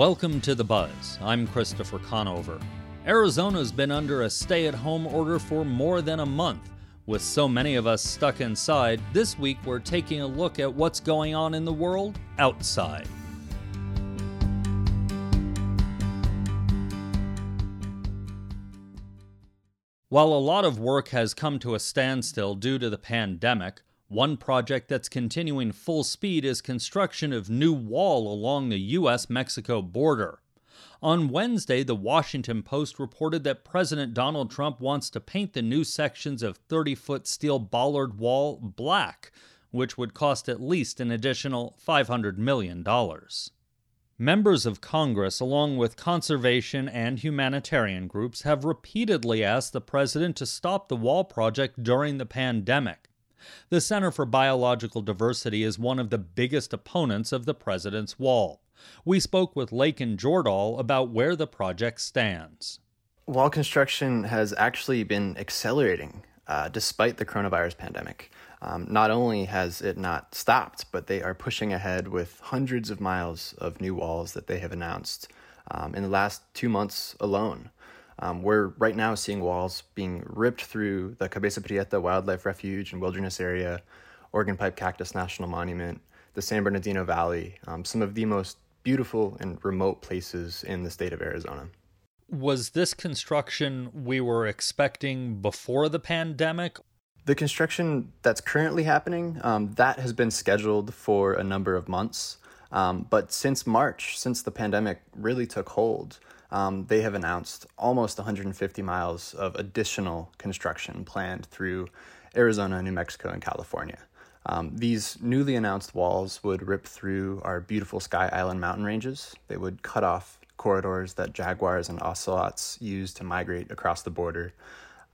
Welcome to The Buzz. I'm Christopher Conover. Arizona's been under a stay at home order for more than a month. With so many of us stuck inside, this week we're taking a look at what's going on in the world outside. While a lot of work has come to a standstill due to the pandemic, one project that's continuing full speed is construction of new wall along the US Mexico border. On Wednesday, the Washington Post reported that President Donald Trump wants to paint the new sections of 30 foot steel bollard wall black, which would cost at least an additional $500 million. Members of Congress, along with conservation and humanitarian groups, have repeatedly asked the president to stop the wall project during the pandemic. The Center for Biological Diversity is one of the biggest opponents of the president's wall. We spoke with Laiken Jordahl about where the project stands. Wall construction has actually been accelerating uh, despite the coronavirus pandemic. Um, not only has it not stopped, but they are pushing ahead with hundreds of miles of new walls that they have announced um, in the last two months alone. Um, we're right now seeing walls being ripped through the Cabeza Prieta Wildlife Refuge and Wilderness Area, Organ Pipe Cactus National Monument, the San Bernardino Valley, um, some of the most beautiful and remote places in the state of Arizona. Was this construction we were expecting before the pandemic? The construction that's currently happening, um, that has been scheduled for a number of months. Um, but since March, since the pandemic really took hold, um, they have announced almost 150 miles of additional construction planned through Arizona, New Mexico, and California. Um, these newly announced walls would rip through our beautiful Sky Island mountain ranges. They would cut off corridors that jaguars and ocelots use to migrate across the border.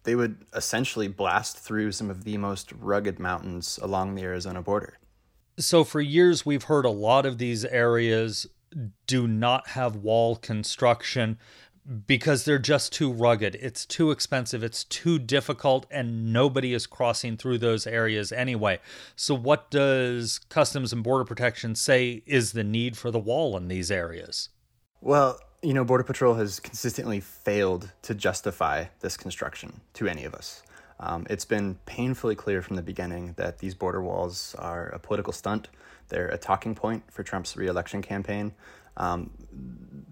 They would essentially blast through some of the most rugged mountains along the Arizona border. So, for years, we've heard a lot of these areas do not have wall construction because they're just too rugged. It's too expensive. It's too difficult, and nobody is crossing through those areas anyway. So, what does Customs and Border Protection say is the need for the wall in these areas? Well, you know, Border Patrol has consistently failed to justify this construction to any of us. Um, it's been painfully clear from the beginning that these border walls are a political stunt. They're a talking point for Trump's reelection campaign. Um,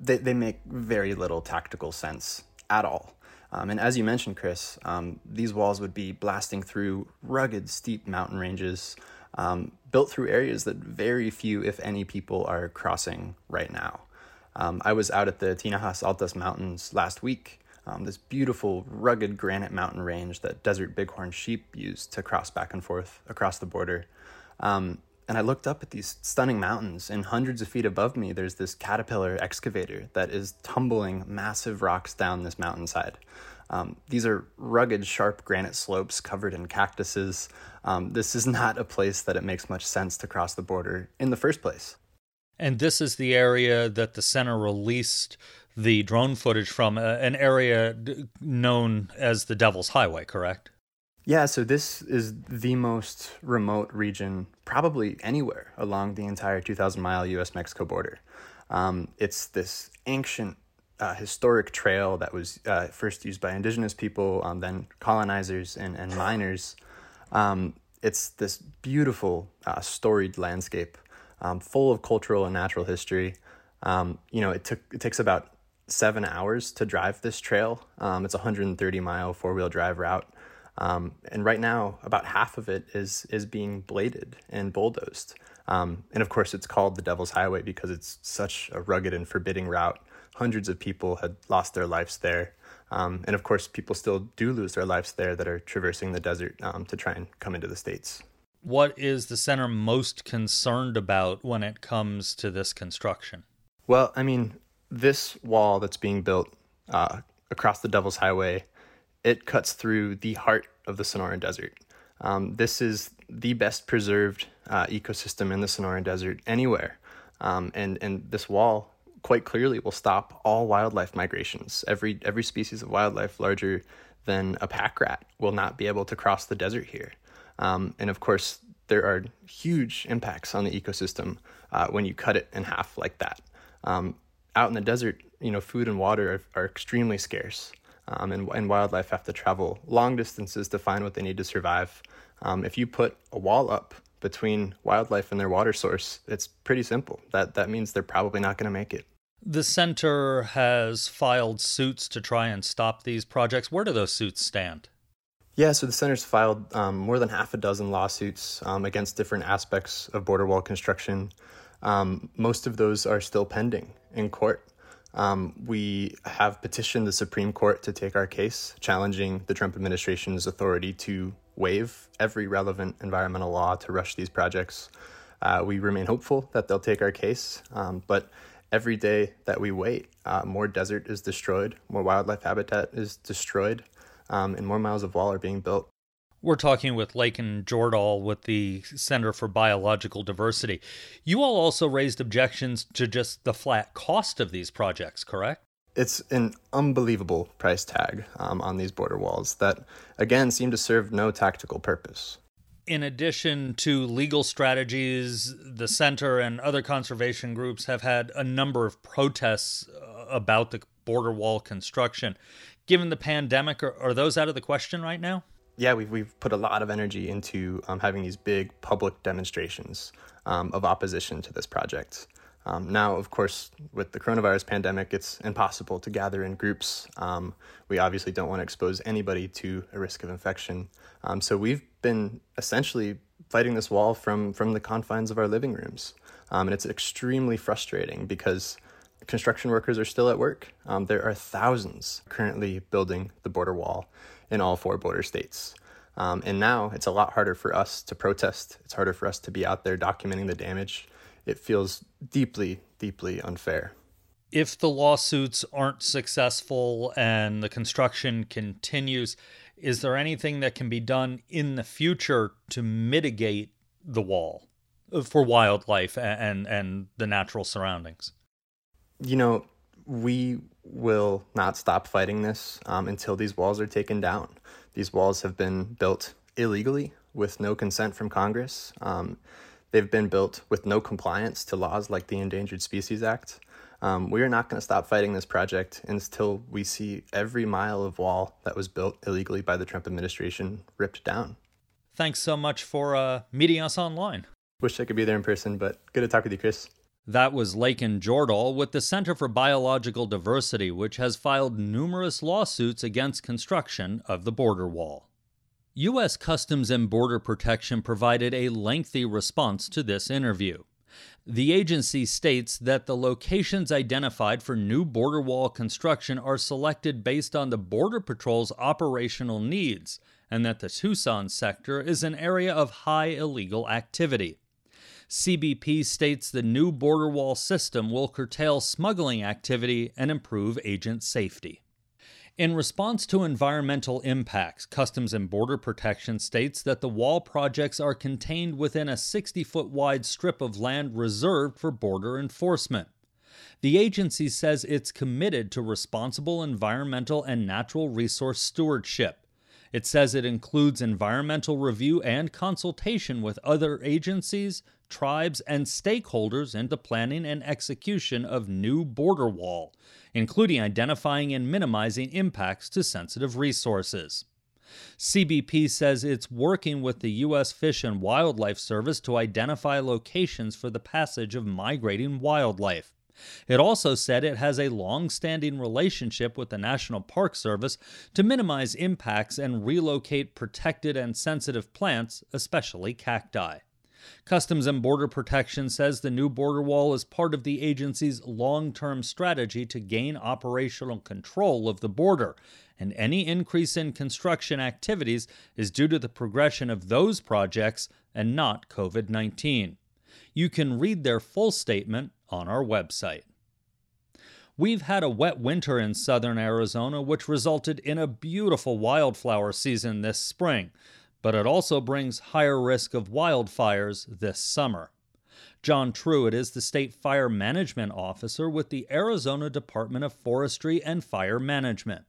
they, they make very little tactical sense at all. Um, and as you mentioned, Chris, um, these walls would be blasting through rugged, steep mountain ranges um, built through areas that very few, if any, people are crossing right now. Um, I was out at the Tinajas Altas Mountains last week um, this beautiful, rugged granite mountain range that desert bighorn sheep use to cross back and forth across the border. Um, and I looked up at these stunning mountains, and hundreds of feet above me, there's this caterpillar excavator that is tumbling massive rocks down this mountainside. Um, these are rugged, sharp granite slopes covered in cactuses. Um, this is not a place that it makes much sense to cross the border in the first place. And this is the area that the center released the drone footage from, uh, an area known as the Devil's Highway, correct? Yeah, so this is the most remote region, probably anywhere along the entire 2,000 mile US Mexico border. Um, it's this ancient uh, historic trail that was uh, first used by indigenous people, um, then colonizers and, and miners. Um, it's this beautiful, uh, storied landscape um, full of cultural and natural history. Um, you know, it took it takes about seven hours to drive this trail. Um, it's a 130 mile four wheel drive route. Um, and right now, about half of it is is being bladed and bulldozed. Um, and of course, it's called the Devil's Highway because it's such a rugged and forbidding route. Hundreds of people had lost their lives there. Um, and of course, people still do lose their lives there that are traversing the desert um, to try and come into the States. What is the center most concerned about when it comes to this construction? Well, I mean, this wall that's being built uh, across the Devil's Highway, it cuts through the heart of the Sonoran Desert. Um, this is the best preserved uh, ecosystem in the Sonoran Desert anywhere, um, and and this wall quite clearly will stop all wildlife migrations. Every every species of wildlife larger than a pack rat will not be able to cross the desert here, um, and of course there are huge impacts on the ecosystem uh, when you cut it in half like that. Um, out in the desert, you know, food and water are, are extremely scarce. Um, and, and wildlife have to travel long distances to find what they need to survive. Um, if you put a wall up between wildlife and their water source, it's pretty simple. That that means they're probably not going to make it. The center has filed suits to try and stop these projects. Where do those suits stand? Yeah, so the center's filed um, more than half a dozen lawsuits um, against different aspects of border wall construction. Um, most of those are still pending in court. Um, we have petitioned the Supreme Court to take our case, challenging the Trump administration's authority to waive every relevant environmental law to rush these projects. Uh, we remain hopeful that they'll take our case, um, but every day that we wait, uh, more desert is destroyed, more wildlife habitat is destroyed, um, and more miles of wall are being built. We're talking with Laiken Jordahl with the Center for Biological Diversity. You all also raised objections to just the flat cost of these projects, correct? It's an unbelievable price tag um, on these border walls that, again, seem to serve no tactical purpose. In addition to legal strategies, the center and other conservation groups have had a number of protests uh, about the border wall construction. Given the pandemic, are, are those out of the question right now? Yeah, we've, we've put a lot of energy into um, having these big public demonstrations um, of opposition to this project. Um, now, of course, with the coronavirus pandemic, it's impossible to gather in groups. Um, we obviously don't want to expose anybody to a risk of infection. Um, so we've been essentially fighting this wall from, from the confines of our living rooms. Um, and it's extremely frustrating because construction workers are still at work. there are thousands currently building the border wall in all four border states. Um, and now it's a lot harder for us to protest. It's harder for us to be out there documenting the damage. It feels deeply, deeply unfair. If the lawsuits aren't successful and the construction continues, is there anything that can be done in the future to mitigate the wall for wildlife and, and the natural surroundings? You know, we will not stop fighting this um, until these walls are taken down. These walls have been built illegally with no consent from Congress. Um, they've been built with no compliance to laws like the Endangered Species Act. Um, we are not going to stop fighting this project until we see every mile of wall that was built illegally by the Trump administration ripped down. Thanks so much for uh, meeting us online. Wish I could be there in person, but good to talk with you, Chris. That was Laiken Jordahl with the Center for Biological Diversity, which has filed numerous lawsuits against construction of the border wall. U.S. Customs and Border Protection provided a lengthy response to this interview. The agency states that the locations identified for new border wall construction are selected based on the Border Patrol's operational needs, and that the Tucson sector is an area of high illegal activity. CBP states the new border wall system will curtail smuggling activity and improve agent safety. In response to environmental impacts, Customs and Border Protection states that the wall projects are contained within a 60 foot wide strip of land reserved for border enforcement. The agency says it's committed to responsible environmental and natural resource stewardship. It says it includes environmental review and consultation with other agencies, tribes, and stakeholders into planning and execution of new border wall, including identifying and minimizing impacts to sensitive resources. CBP says it's working with the U.S. Fish and Wildlife Service to identify locations for the passage of migrating wildlife. It also said it has a long standing relationship with the National Park Service to minimize impacts and relocate protected and sensitive plants, especially cacti. Customs and Border Protection says the new border wall is part of the agency's long term strategy to gain operational control of the border, and any increase in construction activities is due to the progression of those projects and not COVID 19. You can read their full statement on our website. We've had a wet winter in southern Arizona, which resulted in a beautiful wildflower season this spring but it also brings higher risk of wildfires this summer. John Truitt is the State Fire Management Officer with the Arizona Department of Forestry and Fire Management.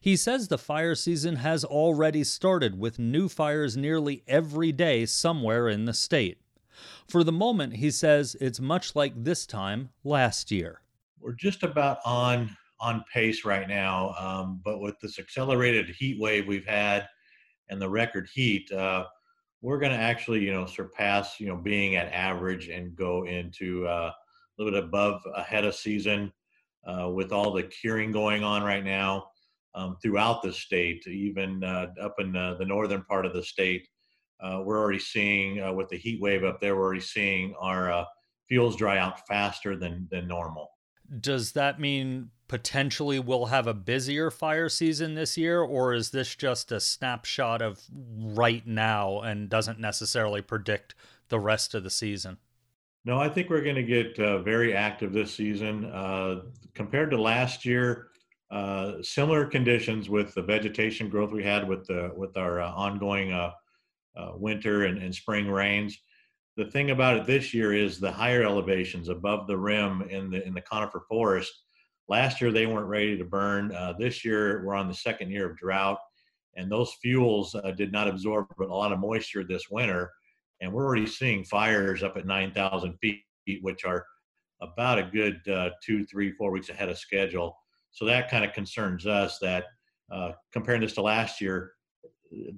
He says the fire season has already started with new fires nearly every day somewhere in the state. For the moment, he says it's much like this time last year. we're just about on on pace right now. Um, but with this accelerated heat wave we've had and the record heat, uh, we're going to actually, you know, surpass, you know, being at average and go into uh, a little bit above ahead of season uh, with all the curing going on right now um, throughout the state, even uh, up in uh, the northern part of the state. Uh, we're already seeing with the heat wave up there, we're already seeing our fuels dry out faster than than normal. Does that mean potentially we'll have a busier fire season this year, or is this just a snapshot of right now and doesn't necessarily predict the rest of the season? No, I think we're going to get uh, very active this season. Uh, compared to last year, uh, similar conditions with the vegetation growth we had with the with our uh, ongoing uh, uh, winter and, and spring rains the thing about it this year is the higher elevations above the rim in the in the conifer forest. Last year they weren't ready to burn. Uh, this year we're on the second year of drought, and those fuels uh, did not absorb a lot of moisture this winter. And we're already seeing fires up at 9,000 feet, which are about a good uh, two, three, four weeks ahead of schedule. So that kind of concerns us that uh, comparing this to last year,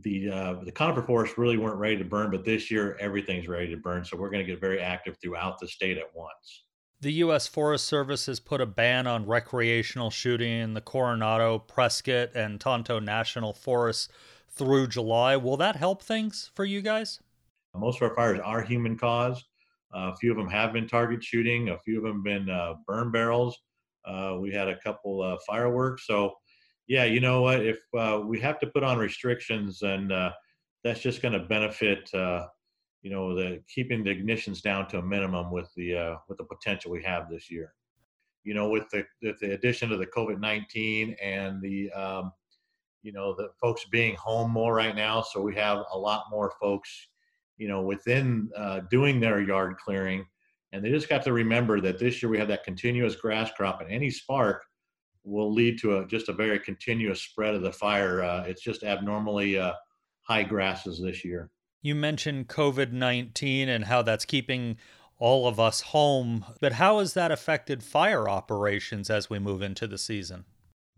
the uh, the conifer forests really weren't ready to burn, but this year everything's ready to burn. So we're going to get very active throughout the state at once. The U.S. Forest Service has put a ban on recreational shooting in the Coronado, Prescott, and Tonto National Forests through July. Will that help things for you guys? Most of our fires are human caused. Uh, a few of them have been target shooting. A few of them have been uh, burn barrels. Uh, we had a couple uh, fireworks. So yeah, you know what? If uh, we have to put on restrictions, and uh, that's just going to benefit, you know, the keeping the ignitions down to a minimum with the uh, with the potential we have this year. You know, with the with the addition of the COVID nineteen and the um, you know the folks being home more right now, so we have a lot more folks, you know, within uh, doing their yard clearing, and they just got to remember that this year we have that continuous grass crop, and any spark will lead to a, just a very continuous spread of the fire. Uh, it's just abnormally uh, high grasses this year. You mentioned COVID 19 and how that's keeping all of us home, but how has that affected fire operations as we move into the season?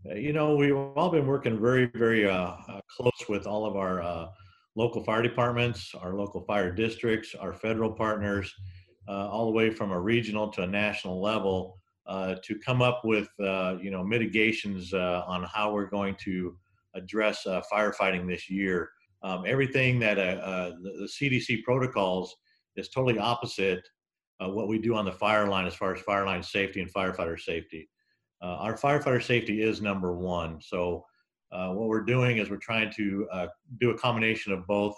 Uh, you know, we've all been working very, very uh, uh close with all of our uh, local fire departments, our local fire districts, our federal partners, all the way from a regional to a national level uh, to come up with uh, you know mitigations uh, on how we're going to address uh, firefighting this year. Um, everything that uh, the, the, CDC protocols is totally opposite what we do on the fire line as far as fire line safety and firefighter safety. our firefighter safety is number one. So what we're doing is we're trying to do a combination of both.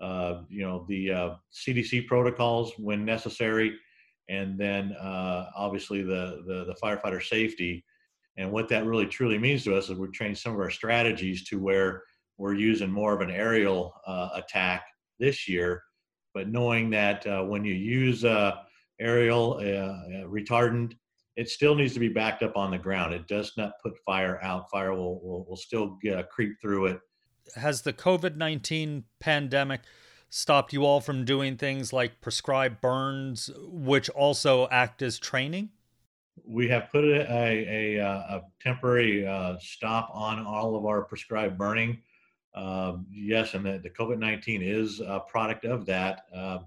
you know the CDC protocols when necessary, and then uh, obviously the, the, the firefighter safety. And what that really truly means to us is we're changed some of our strategies to where we're using more of an aerial uh, attack this year, but knowing that uh, when you use uh, aerial uh, retardant, it still needs to be backed up on the ground. It does not put fire out. Fire will, will, will still get, creep through it. Has the COVID 19 pandemic stopped you all from doing things like prescribed burns, which also act as training? We have put a, a, a, uh, a temporary uh, stop on all of our prescribed burning. Um, yes, and the, the COVID 19 is a product of that. Uh,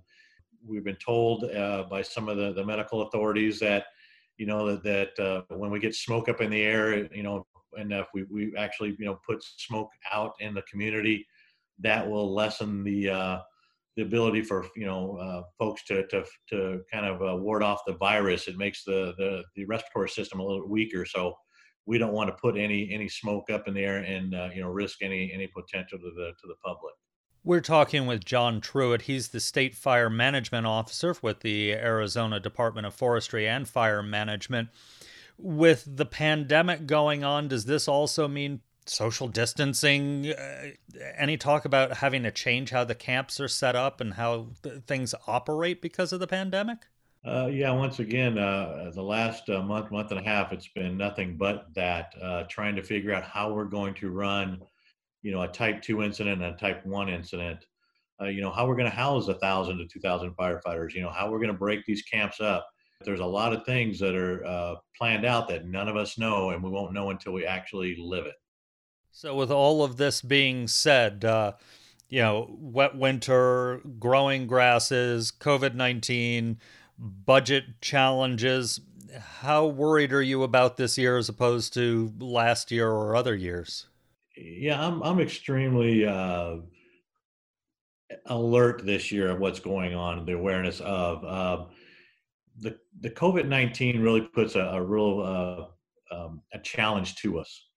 we've been told uh, by some of the, the medical authorities that, you know, that, that uh, when we get smoke up in the air, you know, and if we, we actually, you know, put smoke out in the community, that will lessen the uh, the ability for you know uh, folks to to to kind of uh, ward off the virus. It makes the, the the respiratory system a little weaker. So we don't want to put any any smoke up in the air and uh, you know risk any any potential to the to the public. We're talking with John Truitt. He's the state fire management officer with the Arizona Department of Forestry and Fire Management. With the pandemic going on, does this also mean social distancing uh, any talk about having to change how the camps are set up and how th- things operate because of the pandemic uh, yeah once again uh, the last uh, month month and a half it's been nothing but that uh, trying to figure out how we're going to run you know a type 2 incident and a type 1 incident uh, you know how we're going to house a thousand to two thousand firefighters you know how we're going to break these camps up There's a lot of things that are uh, planned out that none of us know, and we won't know until we actually live it. So, with all of this being said, you know, wet winter, growing grasses, COVID 19, budget challenges, how worried are you about this year as opposed to last year or other years? Yeah, I'm, I'm extremely uh, alert this year of what's going on, the awareness of. Uh, the, the COVID 19 really puts a, a real uh, um, a challenge to us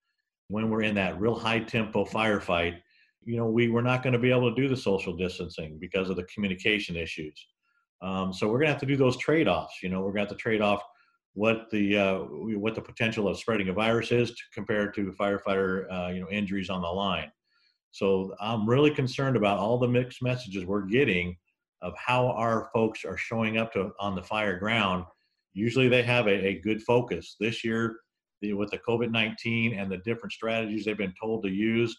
when we're in that real high tempo firefight, you know, we, we're not going to be able to do the social distancing because of the communication issues. Um, so we're going to have to do those trade-offs. You know, we're going to have to trade off what the uh, what the potential of spreading a virus is to, compared to firefighter uh, you know injuries on the line. So I'm really concerned about all the mixed messages we're getting of how our folks are showing up to on the fire ground. Usually they have a, a good focus. This year the, with the COVID 19 and the different strategies they've been told to use,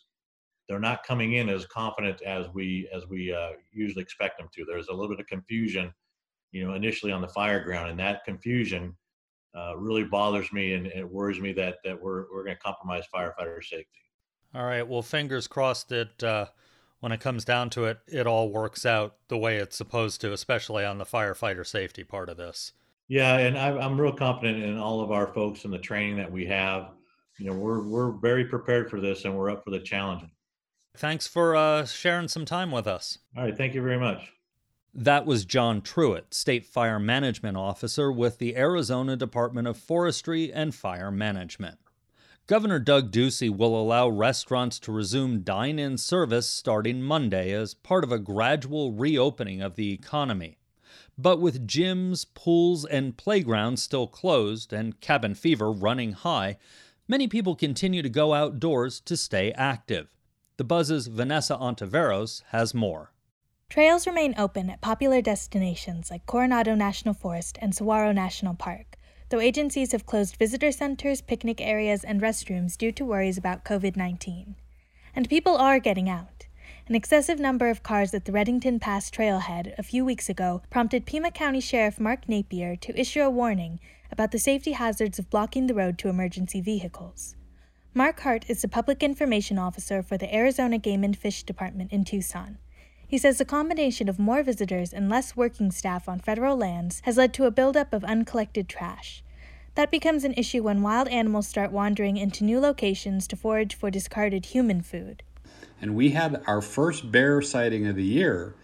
they're not coming in as confident as we as we uh, usually expect them to. There's a little bit of confusion, you know, initially on the fire ground, and that confusion uh, really bothers me and it worries me that that we're we're going to compromise firefighter safety. All right. Well, fingers crossed that uh, when it comes down to it, it all works out the way it's supposed to, especially on the firefighter safety part of this. Yeah, and I, I'm real confident in all of our folks and the training that we have. You know, we're we're very prepared for this, and we're up for the challenge. Thanks for uh, sharing some time with us. All right, thank you very much. That was John Truitt, State Fire Management Officer with the Arizona Department of Forestry and Fire Management. Governor Doug Ducey will allow restaurants to resume dine in service starting Monday as part of a gradual reopening of the economy. But with gyms, pools, and playgrounds still closed and cabin fever running high, many people continue to go outdoors to stay active. The Buzz's Vanessa Ontiveros has more. Trails remain open at popular destinations like Coronado National Forest and Saguaro National Park, though agencies have closed visitor centers, picnic areas, and restrooms due to worries about COVID 19. And people are getting out. An excessive number of cars at the Redington Pass trailhead a few weeks ago prompted Pima County Sheriff Mark Napier to issue a warning about the safety hazards of blocking the road to emergency vehicles. Mark Hart is the Public Information Officer for the Arizona Game and Fish Department in Tucson. He says the combination of more visitors and less working staff on federal lands has led to a buildup of uncollected trash. That becomes an issue when wild animals start wandering into new locations to forage for discarded human food. And we had our first bear sighting of the year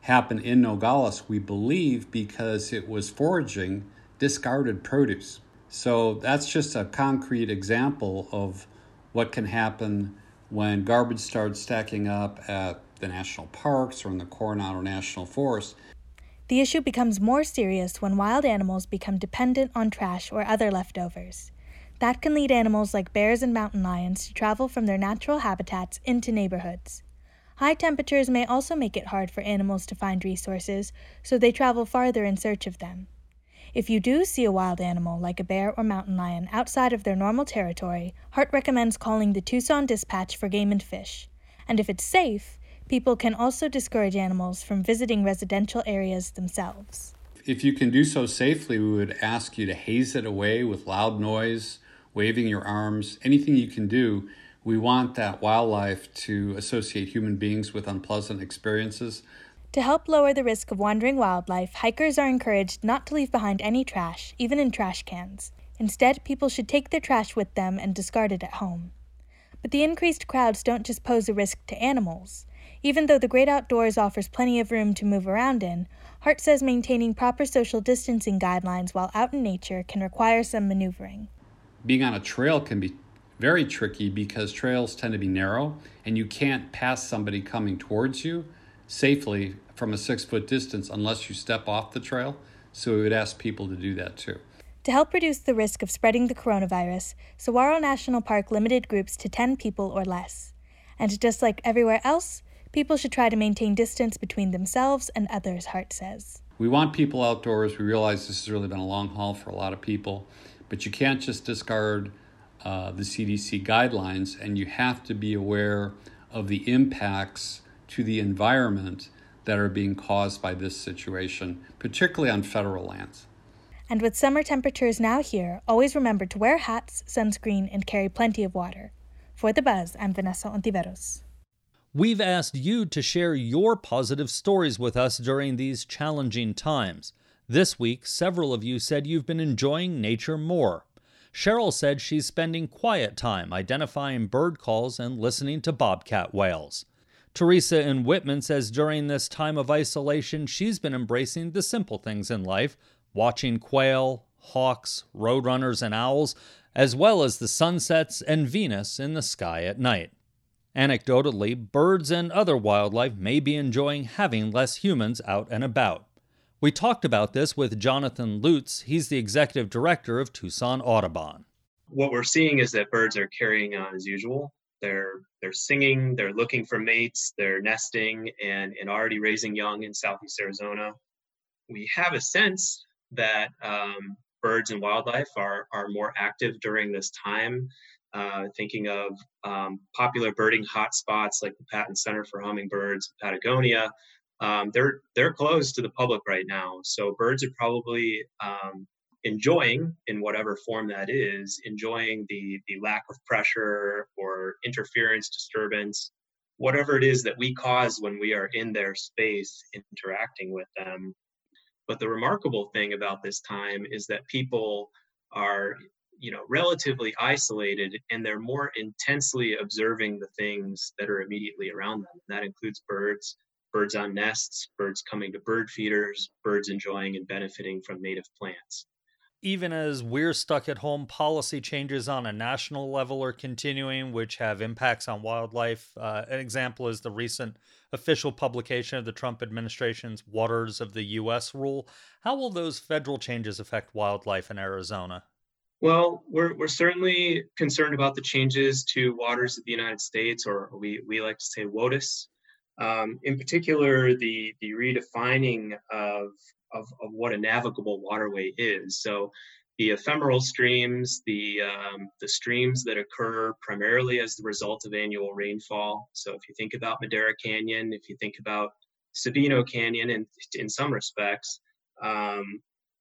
happen in Nogales, we believe, because it was foraging discarded produce. So that's just a concrete example of what can happen when garbage starts stacking up at the national parks or in the Coronado National Forest. The issue becomes more serious when wild animals become dependent on trash or other leftovers. That can lead animals like bears and mountain lions to travel from their natural habitats into neighborhoods. High temperatures may also make it hard for animals to find resources, so they travel farther in search of them. If you do see a wild animal like a bear or mountain lion outside of their normal territory, Hart recommends calling the Tucson Dispatch for Game and Fish. And if it's safe, people can also discourage animals from visiting residential areas themselves. If you can do so safely, we would ask you to haze it away with loud noise waving your arms, anything you can do. We want that wildlife to associate human beings with unpleasant experiences. To help lower the risk of wandering wildlife, hikers are encouraged not to leave behind any trash, even in trash cans. Instead, people should take their trash with them and discard it at home. But the increased crowds don't just pose a risk to animals. Even though the great outdoors offers plenty of room to move around in, Hart says maintaining proper social distancing guidelines while out in nature can require some maneuvering being on a trail can be very tricky because trails tend to be narrow and you can't pass somebody coming towards you safely from a six foot distance unless you step off the trail. So we would ask people to do that too. To help reduce the risk of spreading the coronavirus, Saguaro National Park limited groups to 10 people or less. And just like everywhere else, people should try to maintain distance between themselves and others, Hart says. We want people outdoors. We realize this has really been a long haul for a lot of people. But you can't just discard uh, the CDC guidelines, and you have to be aware of the impacts to the environment that are being caused by this situation, particularly on federal lands. And with summer temperatures now here, always remember to wear hats, sunscreen, and carry plenty of water. For The Buzz, I'm Vanessa Ontiveros. We've asked you to share your positive stories with us during these challenging times. This week, several of you said you've been enjoying nature more. Cheryl said she's spending quiet time identifying bird calls and listening to bobcat wails. Teresa in Whitman says during this time of isolation, she's been embracing the simple things in life, watching quail, hawks, roadrunners, and owls, as well as the sunsets and Venus in the sky at night. Anecdotally, birds and other wildlife may be enjoying having less humans out and about. We talked about this with Jonathan Lutz. He's the executive director of Tucson Audubon. What we're seeing is that birds are carrying on as usual. They're they're singing, they're looking for mates, they're nesting and, and already raising young in southeast Arizona. We have a sense that um, birds and wildlife are, are more active during this time. Uh, thinking of um, popular birding hotspots like the Paton Center for Hummingbirds, Patagonia, um, they're they're closed to the public right now. So birds are probably um, enjoying, in whatever form that is, enjoying the the lack of pressure or interference, disturbance, whatever it is that we cause when we are in their space interacting with them. But the remarkable thing about this time is that people are you know relatively isolated and they're more intensely observing the things that are immediately around them that includes birds birds on nests birds coming to bird feeders birds enjoying and benefiting from native plants even as we're stuck at home, policy changes on a national level are continuing, which have impacts on wildlife. Uh, an example is the recent official publication of the Trump administration's Waters of the U.S. rule. How will those federal changes affect wildlife in Arizona? Well, we're, we're certainly concerned about the changes to waters of the United States, or we, we like to say WOTUS. Um, in particular, the, the redefining of, of, of, what a navigable waterway is. So, the ephemeral streams, the, um, the streams that occur primarily as the result of annual rainfall. So, if you think about Madera Canyon, if you think about Sabino Canyon, in, in some respects, um,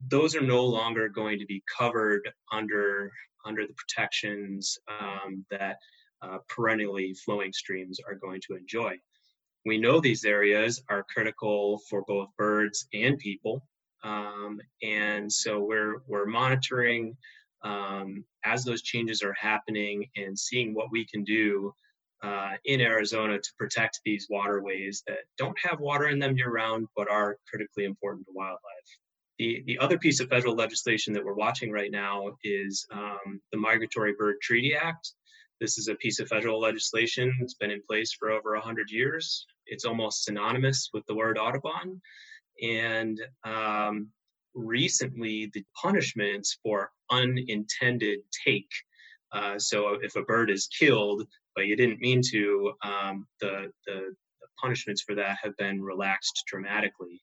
those are no longer going to be covered under under the protections um, that uh, perennially flowing streams are going to enjoy. We know these areas are critical for both birds and people, um, and so we're we're monitoring um, as those changes are happening and seeing what we can do uh, in Arizona to protect these waterways that don't have water in them year round, but are critically important to wildlife. The, the other piece of federal legislation that we're watching right now is um, the Migratory Bird Treaty Act. This is a piece of federal legislation that's been in place for over 100 years. It's almost synonymous with the word Audubon. And um, recently, the punishments for unintended take. Uh, so if a bird is killed, but you didn't mean to, um, the, the, the punishments for that have been relaxed dramatically.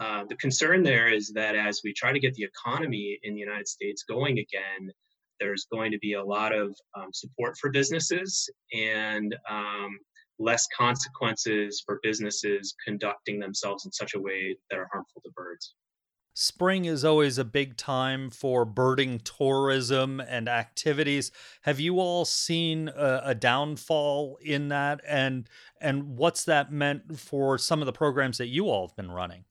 Uh, the concern there is that as we try to get the economy in the United States going again, there's going to be a lot of um, support for businesses and um, less consequences for businesses conducting themselves in such a way that are harmful to birds. Spring is always a big time for birding tourism and activities. Have you all seen a, a, downfall in that, and and what's that meant for some of the programs that you all have been running?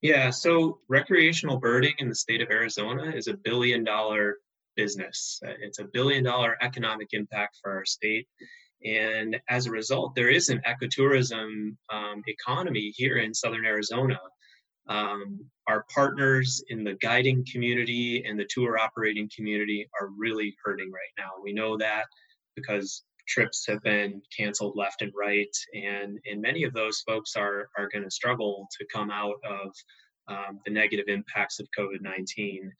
Yeah, so recreational birding in the state of Arizona is a billion dollar business. It's a billion dollar economic impact for our state. And as a result, there is an ecotourism um, economy here in southern Arizona. Um, our partners in the guiding community and the tour operating community are really hurting right now. We know that because trips have been canceled left and right, and and many of those folks are are going to struggle to come out of um, the negative impacts of COVID nineteen.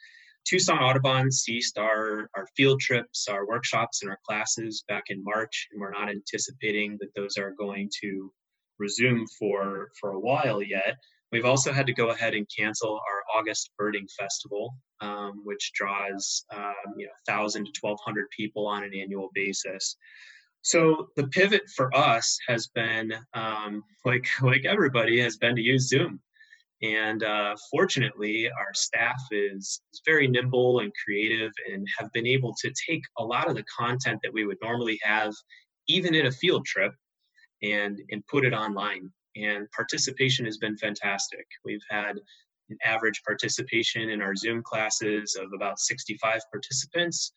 Tucson Audubon ceased our, our field trips, our workshops, and our classes back in March, and we're not anticipating that those are going to resume for, for a while yet. We've also had to go ahead and cancel our August Birding Festival, um, which draws um, you know 1,000 to 1,200 people on an annual basis. So the pivot for us has been, um, like like everybody, has been to use Zoom. And uh, fortunately, our staff is, is very nimble and creative and have been able to take a lot of the content that we would normally have, even in a field trip, and, and put it online. And participation has been fantastic. We've had an average participation in our Zoom classes of about 65 participants.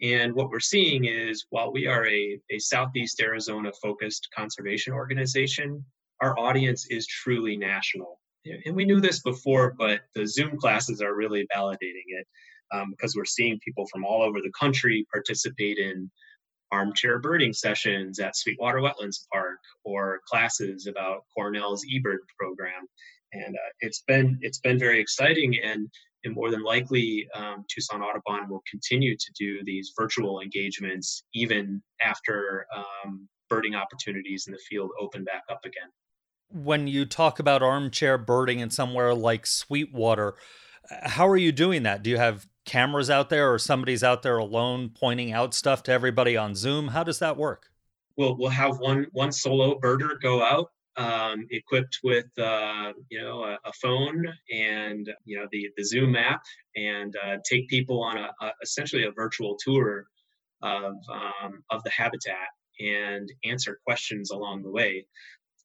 And what we're seeing is while we are a, a Southeast Arizona focused conservation organization, our audience is truly national. And we knew this before, but the Zoom classes are really validating it um, because we're seeing people from all over the country participate in armchair birding sessions at Sweetwater Wetlands Park or classes about Cornell's eBird program. And uh, it's been it's been very exciting, and and more than likely, um, Tucson Audubon will continue to do these virtual engagements even after um, birding opportunities in the field open back up again. When you talk about armchair birding in somewhere like Sweetwater, how are you doing that? Do you have cameras out there or somebody's out there alone pointing out stuff to everybody on Zoom? How does that work? We'll, we'll have one one solo birder go out um, equipped with uh, you know a, a, phone and you know the the Zoom app and uh, take people on a, a, essentially a virtual tour of um, of the habitat and answer questions along the way.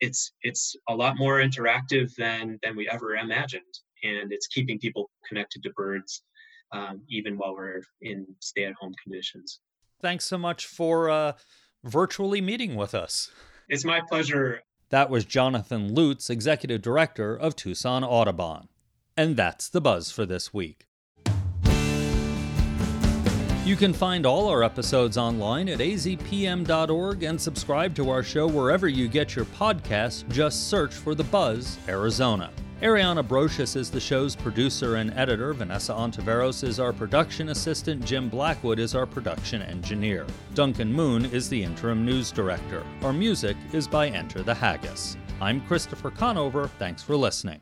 It's it's a lot more interactive than than we ever imagined, and it's keeping people connected to birds um, even while we're in stay-at-home conditions. Thanks so much for uh, virtually meeting with us. It's my pleasure. That was Jonathan Lutz, Executive Director of Tucson Audubon. And that's the buzz for this week. You can find all our episodes online at azpm.org and subscribe to our show wherever you get your podcasts. Just search for The Buzz, Arizona. Ariana Brocious is the show's producer and editor. Vanessa Ontiveros is our production assistant. Jim Blackwood is our production engineer. Duncan Moon is the interim news director. Our music is by Enter the Haggis. I'm Christopher Conover. Thanks for listening.